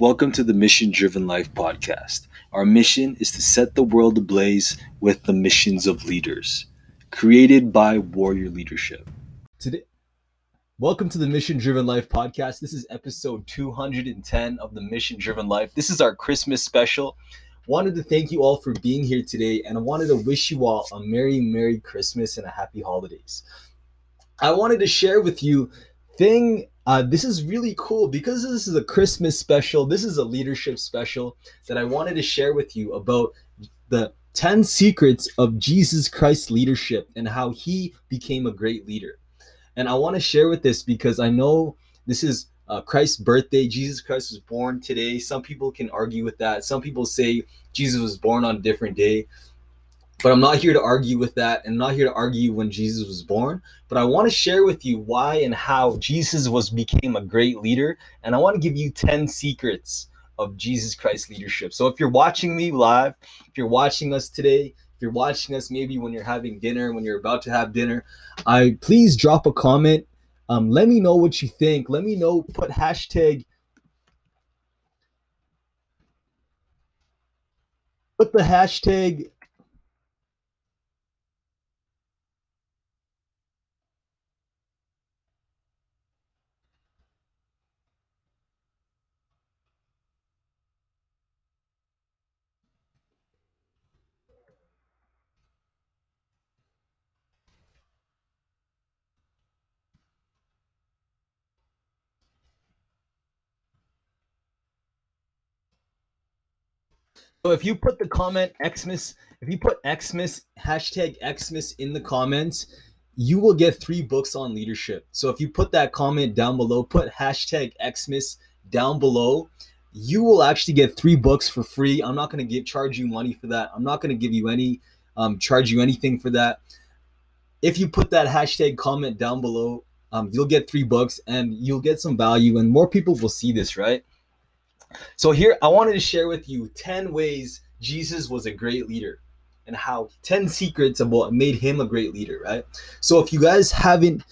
Welcome to the Mission Driven Life podcast. Our mission is to set the world ablaze with the missions of leaders, created by Warrior Leadership. Today, welcome to the Mission Driven Life podcast. This is episode 210 of the Mission Driven Life. This is our Christmas special. Wanted to thank you all for being here today, and I wanted to wish you all a Merry, Merry Christmas and a Happy Holidays. I wanted to share with you thing uh, this is really cool because this is a Christmas special. This is a leadership special that I wanted to share with you about the 10 secrets of Jesus Christ's leadership and how he became a great leader. And I want to share with this because I know this is uh, Christ's birthday. Jesus Christ was born today. Some people can argue with that. Some people say Jesus was born on a different day. But I'm not here to argue with that and I'm not here to argue when Jesus was born, but I want to share with you why and how Jesus was became a great leader and I want to give you 10 secrets of Jesus Christ leadership. So if you're watching me live, if you're watching us today, if you're watching us maybe when you're having dinner, when you're about to have dinner, I please drop a comment. Um, let me know what you think. Let me know. Put hashtag. Put the hashtag So if you put the comment Xmas, if you put Xmas hashtag Xmas in the comments, you will get three books on leadership. So if you put that comment down below, put hashtag Xmas down below, you will actually get three books for free. I'm not going to give charge you money for that. I'm not going to give you any um, charge you anything for that. If you put that hashtag comment down below, um, you'll get three books and you'll get some value, and more people will see this, right? So here I wanted to share with you 10 ways Jesus was a great leader and how 10 secrets of what made him a great leader, right? So if you guys haven't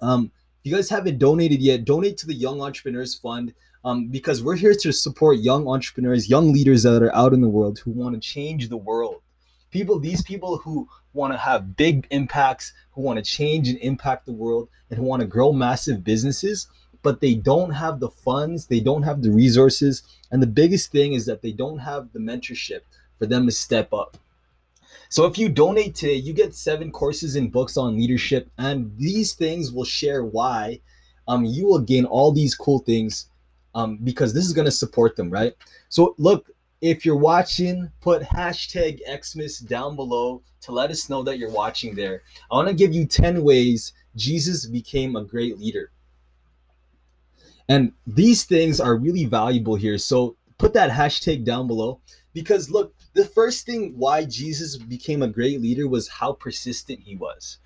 um if you guys haven't donated yet, donate to the Young Entrepreneurs Fund um, because we're here to support young entrepreneurs, young leaders that are out in the world who want to change the world. People, these people who want to have big impacts, who want to change and impact the world, and who want to grow massive businesses but they don't have the funds, they don't have the resources, and the biggest thing is that they don't have the mentorship for them to step up. So if you donate today, you get seven courses and books on leadership, and these things will share why um, you will gain all these cool things um, because this is going to support them, right? So look, if you're watching, put hashtag Xmas down below to let us know that you're watching there. I want to give you 10 ways Jesus became a great leader. And these things are really valuable here. So put that hashtag down below because look, the first thing why Jesus became a great leader was how persistent he was.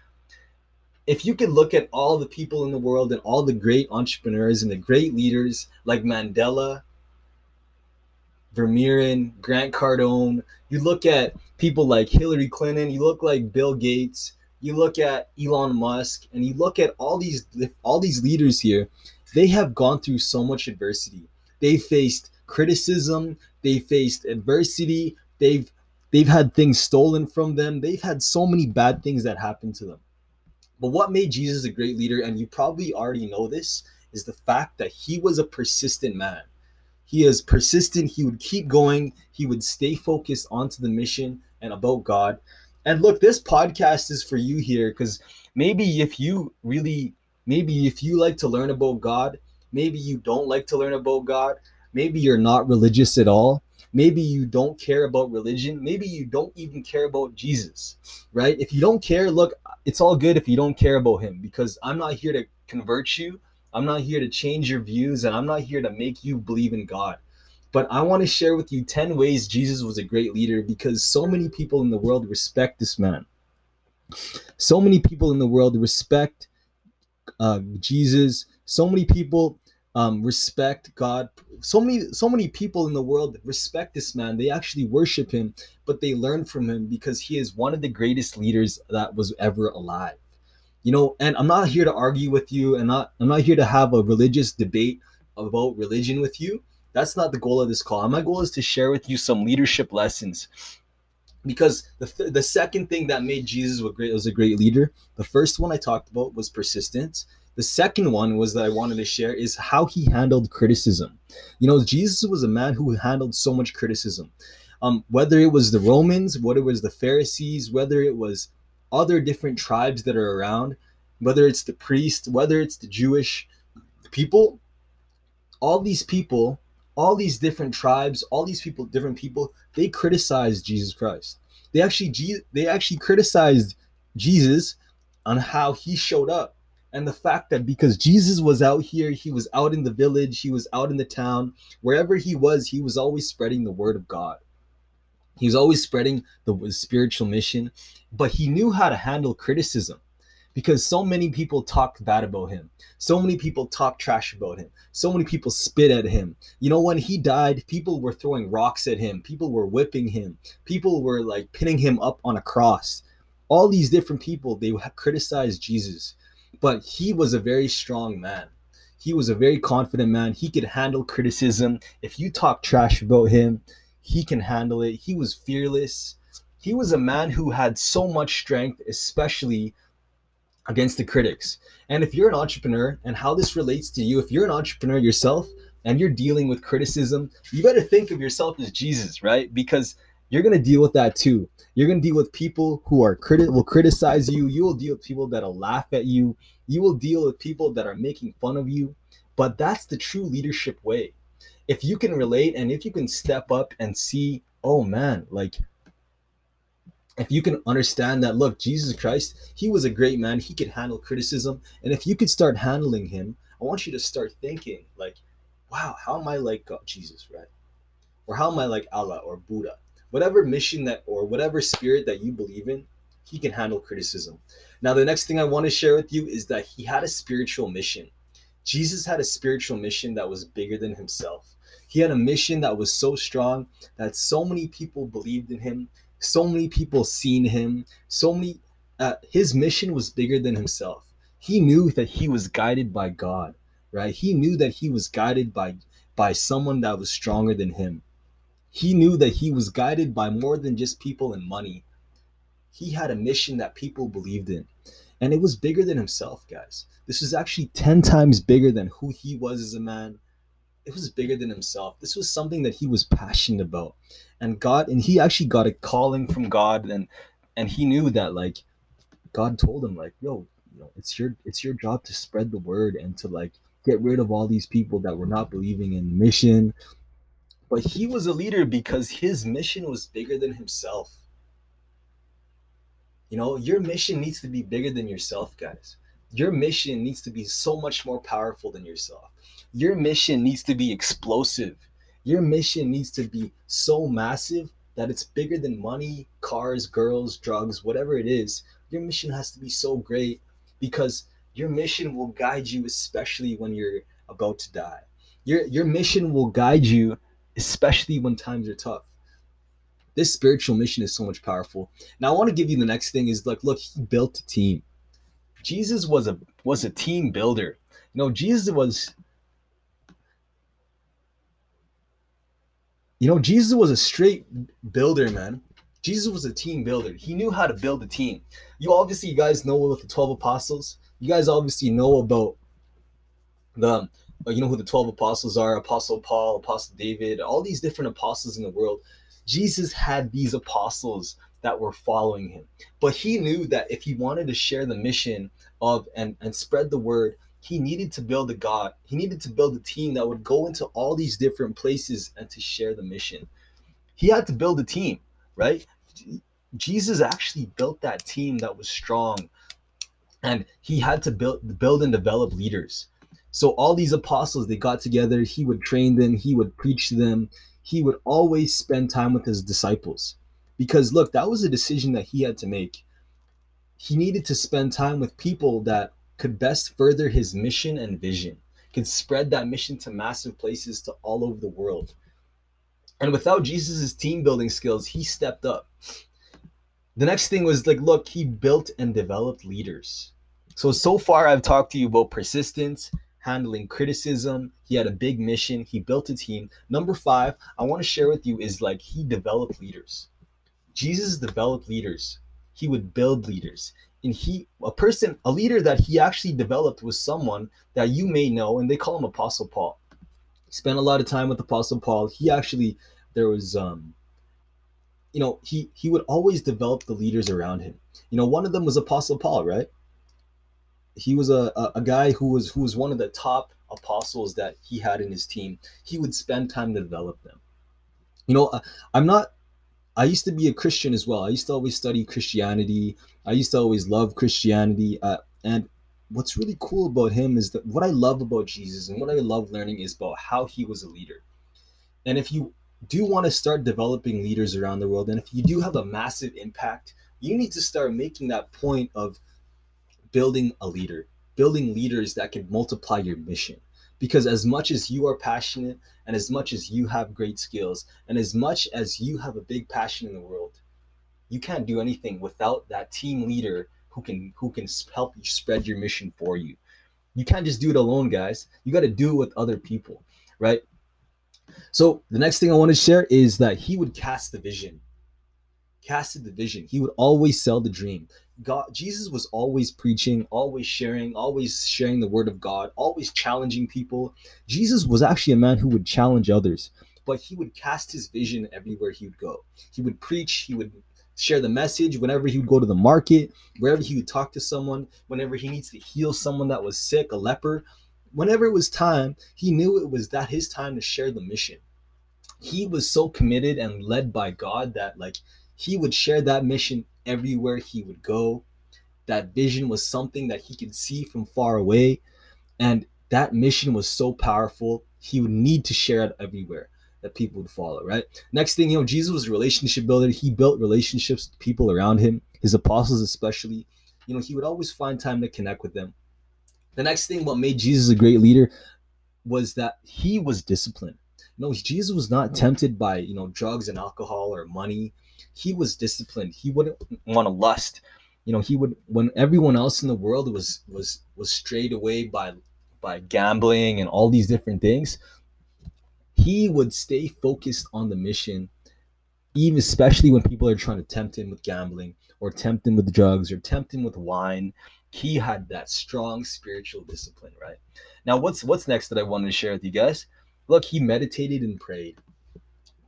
If you could look at all the people in the world and all the great entrepreneurs and the great leaders like Mandela, Vermeeren, Grant Cardone, you look at people like Hillary Clinton, you look like Bill Gates, you look at Elon Musk, and you look at all these all these leaders here, they have gone through so much adversity. They faced criticism, they faced adversity, they've they've had things stolen from them. They've had so many bad things that happened to them. But what made Jesus a great leader and you probably already know this is the fact that he was a persistent man. He is persistent, he would keep going, he would stay focused onto the mission and about God. And look, this podcast is for you here because maybe if you really Maybe if you like to learn about God, maybe you don't like to learn about God, maybe you're not religious at all, maybe you don't care about religion, maybe you don't even care about Jesus, right? If you don't care, look, it's all good if you don't care about him because I'm not here to convert you. I'm not here to change your views and I'm not here to make you believe in God. But I want to share with you 10 ways Jesus was a great leader because so many people in the world respect this man. So many people in the world respect uh, Jesus. So many people um, respect God. So many, so many people in the world respect this man. They actually worship him, but they learn from him because he is one of the greatest leaders that was ever alive. You know, and I'm not here to argue with you, and not I'm not here to have a religious debate about religion with you. That's not the goal of this call. My goal is to share with you some leadership lessons. Because the, th- the second thing that made Jesus a great was a great leader. The first one I talked about was persistence. The second one was that I wanted to share is how he handled criticism. You know, Jesus was a man who handled so much criticism. Um, whether it was the Romans, whether it was the Pharisees, whether it was other different tribes that are around, whether it's the priest, whether it's the Jewish people, all these people, all these different tribes, all these people, different people, they criticized Jesus Christ. They actually they actually criticized Jesus on how he showed up. And the fact that because Jesus was out here, he was out in the village, he was out in the town, wherever he was, he was always spreading the word of God. He was always spreading the spiritual mission, but he knew how to handle criticism because so many people talked bad about him. So many people talked trash about him. So many people spit at him. You know, when he died, people were throwing rocks at him. People were whipping him. People were like pinning him up on a cross. All these different people, they criticized Jesus, but he was a very strong man. He was a very confident man. He could handle criticism. If you talk trash about him, he can handle it. He was fearless. He was a man who had so much strength, especially against the critics. And if you're an entrepreneur and how this relates to you, if you're an entrepreneur yourself and you're dealing with criticism, you better think of yourself as Jesus, right? Because you're going to deal with that too. You're going to deal with people who are criti- will criticize you. You will deal with people that'll laugh at you. You will deal with people that are making fun of you. But that's the true leadership way. If you can relate and if you can step up and see, oh man, like if you can understand that look jesus christ he was a great man. He could handle criticism. And if you could start handling him i want you to start thinking like wow how am i like god jesus right? Or how am i like allah or buddha? Whatever mission that or whatever spirit that you believe in he can handle criticism. Now the next thing i want to share with you is that he had a spiritual mission. Jesus had a spiritual mission that was bigger than himself. He had a mission that was so strong that so many people believed in him so many people seen him. So many uh, his mission was bigger than himself. He knew that he was guided by god right? He knew that he was guided by by someone that was stronger than him. He knew that he was guided by more than just people and money. He had a mission that people believed in. And it was bigger than himself guys. This was actually 10 times bigger than who he was as a man it was bigger than himself. This was something that he was passionate about. And God and he actually got a calling from God and and he knew that like God told him like, yo, you know, it's your it's your job to spread the word and to like get rid of all these people that were not believing in mission. But he was a leader because his mission was bigger than himself. You know, your mission needs to be bigger than yourself, guys. Your mission needs to be so much more powerful than yourself your mission needs to be explosive. Your mission needs to be so massive that it's bigger than money, cars, girls, drugs, whatever it is. Your mission has to be so great because your mission will guide you, especially when you're about to die. Your, your mission will guide you, especially when times are tough. This spiritual mission is so much powerful. Now I want to give you the next thing is like, look, he built a team. Jesus was a was a team builder. You know, Jesus was You know, Jesus was a straight builder, man. Jesus was a team builder. He knew how to build a team. You obviously, you guys know about the 12 apostles. You guys obviously know about the, uh, you know who the 12 apostles are Apostle Paul, Apostle David, all these different apostles in the world. Jesus had these apostles that were following him. But he knew that if he wanted to share the mission of and, and spread the word, he needed to build a God. He needed to build a team that would go into all these different places and to share the mission. He had to build a team, right? Jesus actually built that team that was strong. And he had to build build and develop leaders. So all these apostles, they got together, he would train them, he would preach to them, he would always spend time with his disciples. Because look, that was a decision that he had to make. He needed to spend time with people that could best further his mission and vision, could spread that mission to massive places to all over the world. And without Jesus' team building skills, he stepped up. The next thing was like, look, he built and developed leaders. So, so far, I've talked to you about persistence, handling criticism. He had a big mission. He built a team. Number five, I want to share with you is like he developed leaders. Jesus developed leaders. He would build leaders. And he, a person, a leader that he actually developed was someone that you may know, and they call him Apostle Paul. He spent a lot of time with Apostle Paul. He actually, there was, um, you know, he he would always develop the leaders around him. You know, one of them was Apostle Paul, right? he was a, a, a guy who was who was one of the top apostles that he had in his team. He would spend time to develop them. You know, I'm not I used to be a Christian as well. I used to always study Christianity. I used to always love Christianity. Uh, and what's really cool about him is that what I love about Jesus and what I love learning is about how he was a leader. And if you do want to start developing leaders around the world, and if you do have a massive impact, you need to start making that point of building a leader, building leaders that can multiply your mission. Because as much as you are passionate and as much as you have great skills and as much as you have a big passion in the world, you can't do anything without that team leader who can who can help you spread your mission for you. You can't just do it alone, guys. You got to do it with other people, right? So the next thing I want to share is that he would cast the vision. Casted the vision. He would always sell the dream. God, Jesus was always preaching, always sharing, always sharing the word of God, always challenging people. Jesus was actually a man who would challenge others, but he would cast his vision everywhere he would go. He would preach, he would share the message whenever he would go to the market, wherever he would talk to someone, whenever he needs to heal someone that was sick, a leper. Whenever it was time, he knew it was that his time to share the mission. He was so committed and led by God that like he would share that mission everywhere he would go. That vision was something that he could see from far away. And that mission was so powerful, he would need to share it everywhere that people would follow, right? Next thing, you know, Jesus was a relationship builder. He built relationships with people around him, his apostles especially. You know, he would always find time to connect with them. The next thing, what made Jesus a great leader was that he was disciplined. No, Jesus was not hmm. tempted by, you know, drugs and alcohol or money he was disciplined. He wouldn't want to lust. You know, he would when everyone else in the world was was was strayed away by by gambling and all these different things. He would stay focused on the mission, even especially when people are trying to tempt him with gambling or tempt him with drugs or tempt him with wine. He had that strong spiritual discipline, right? Now, what's what's next that I wanted to share with you guys? Look, he meditated and prayed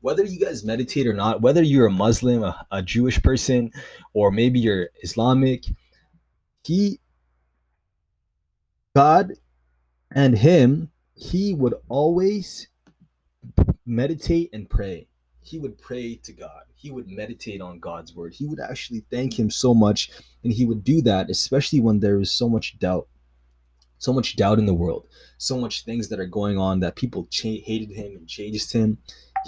whether you guys meditate or not, whether you're a Muslim, a, a Jewish person, or maybe you're Islamic, he, God, and him, he would always meditate and pray. He would pray to God. He would meditate on God's word. He would actually thank him so much. And he would do that, especially when there is so much doubt, so much doubt in the world, so much things that are going on that people cha- hated him and changed him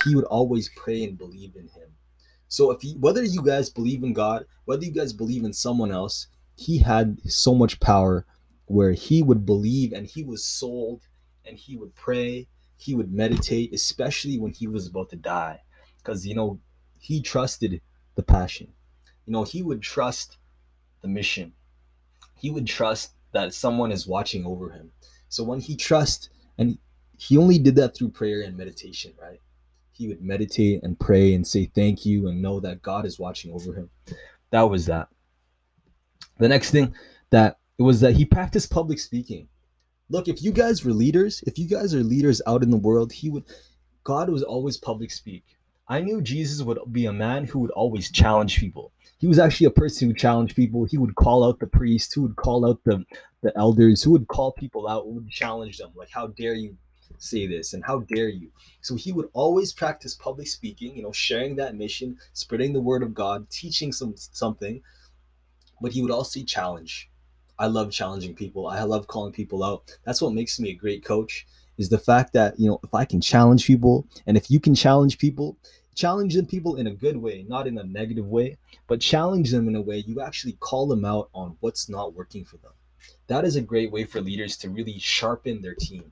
he would always pray and believe in him. So if he, whether you guys believe in God, whether you guys believe in someone else, he had so much power where he would believe and he was sold and he would pray, he would meditate, especially when he was about to die. Because you know, he trusted the passion. You know, he would trust the mission. He would trust that someone is watching over him. So when he trusts and he only did that through prayer and meditation, right? he would meditate and pray and say thank you and know that God is watching over him. That was that. The next thing that it was that he practiced public speaking. Look, if you guys were leaders, if you guys are leaders out in the world, he would God was always public speak. I knew Jesus would be a man who would always challenge people. He was actually a person who challenged people. He would call out the priest, who would call out the, the elders, who would call people out, who would challenge them, like, how dare you say this and how dare you so he would always practice public speaking you know sharing that mission spreading the word of god teaching some something but he would also challenge i love challenging people i love calling people out that's what makes me a great coach is the fact that you know if i can challenge people and if you can challenge people challenge them people in a good way not in a negative way but challenge them in a way you actually call them out on what's not working for them that is a great way for leaders to really sharpen their team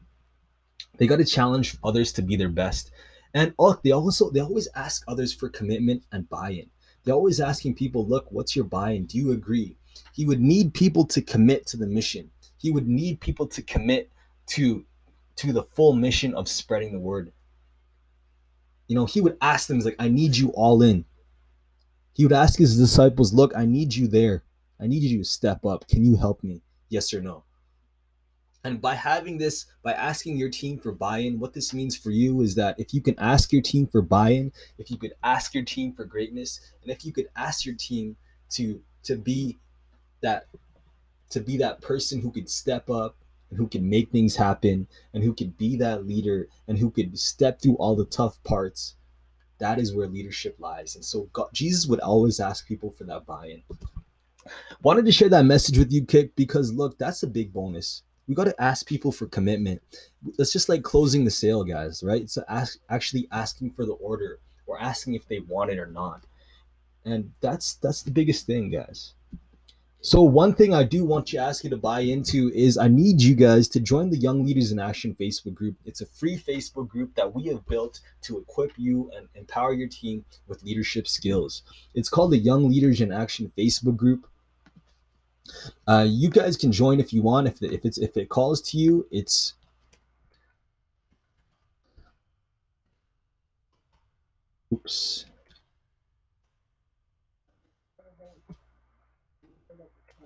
they got to challenge others to be their best. And look, they also they always ask others for commitment and buy-in. They're always asking people, look, what's your buy-in? Do you agree? He would need people to commit to the mission. He would need people to commit to to the full mission of spreading the word. You know, he would ask them, he's like, I need you all in. He would ask his disciples, Look, I need you there. I need you to step up. Can you help me? Yes or no? And by having this, by asking your team for buy in, what this means for you is that if you can ask your team for buy in, if you could ask your team for greatness, and if you could ask your team to to be that to be that person who could step up and who can make things happen and who could be that leader and who could step through all the tough parts that is where leadership lies. And so God, jesus would always ask people for that buy-in. Wanted to share that message with you kick because look that's a big bonus. We got to ask people for commitment. That's just like closing the sale guys right? It's ask, actually asking for the order or asking if they want it or not. And that's that's the biggest thing guys so one thing I do want to ask you to buy into is I need you guys to join the Young Leaders in Action Facebook group. It's a free Facebook group that we have built to equip you and empower your team with leadership skills. It's called the Young Leaders in Action Facebook group. Uh, you guys can join if you want. If, if it's if it calls to you, it's oops.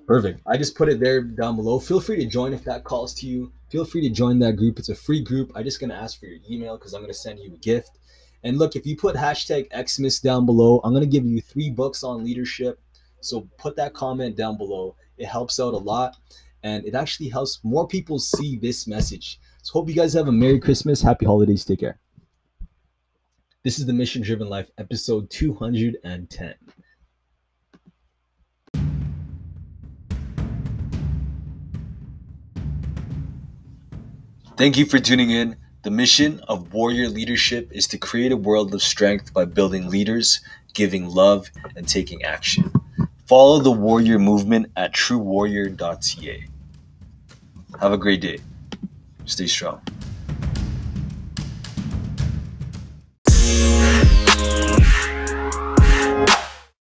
Perfect. I just put it there down below. Feel free to join if that calls to you. Feel free to join that group. It's a free group. I'm just gonna ask for your email because I'm gonna send you a gift. And look, if you put hashtag Xmas down below, I'm gonna give you three books on leadership. So put that comment down below. It helps out a lot, and it actually helps more people see this message. So hope you guys have a Merry Christmas, Happy Holidays. Take care. This is the Mission Driven Life, episode 210. Thank you for tuning in. The mission of Warrior Leadership is to create a world of strength by building leaders, giving love, and taking action. Follow the Warrior movement at truewarrior.ca. Have a great day. Stay strong.